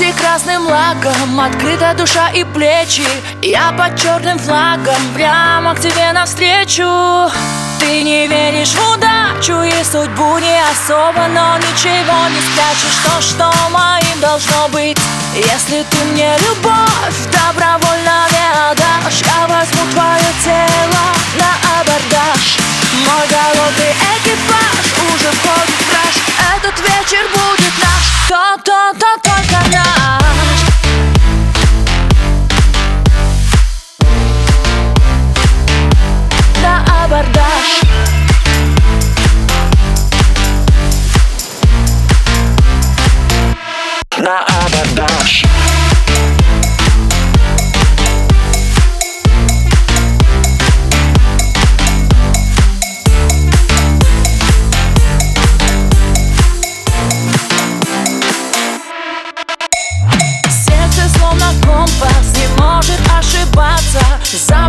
Платье красным лаком, открыта душа и плечи. Я под черным флагом, прямо к тебе навстречу. Ты не веришь в удачу и судьбу не особо Но ничего не спрячешь, то, что моим должно быть. Если ты мне любовь добровольно не отдашь Я возьму твое тело на абордаж. Мой голодный экипаж уже входит в раж. Этот вечер будет наш. Та-та-та-та Cause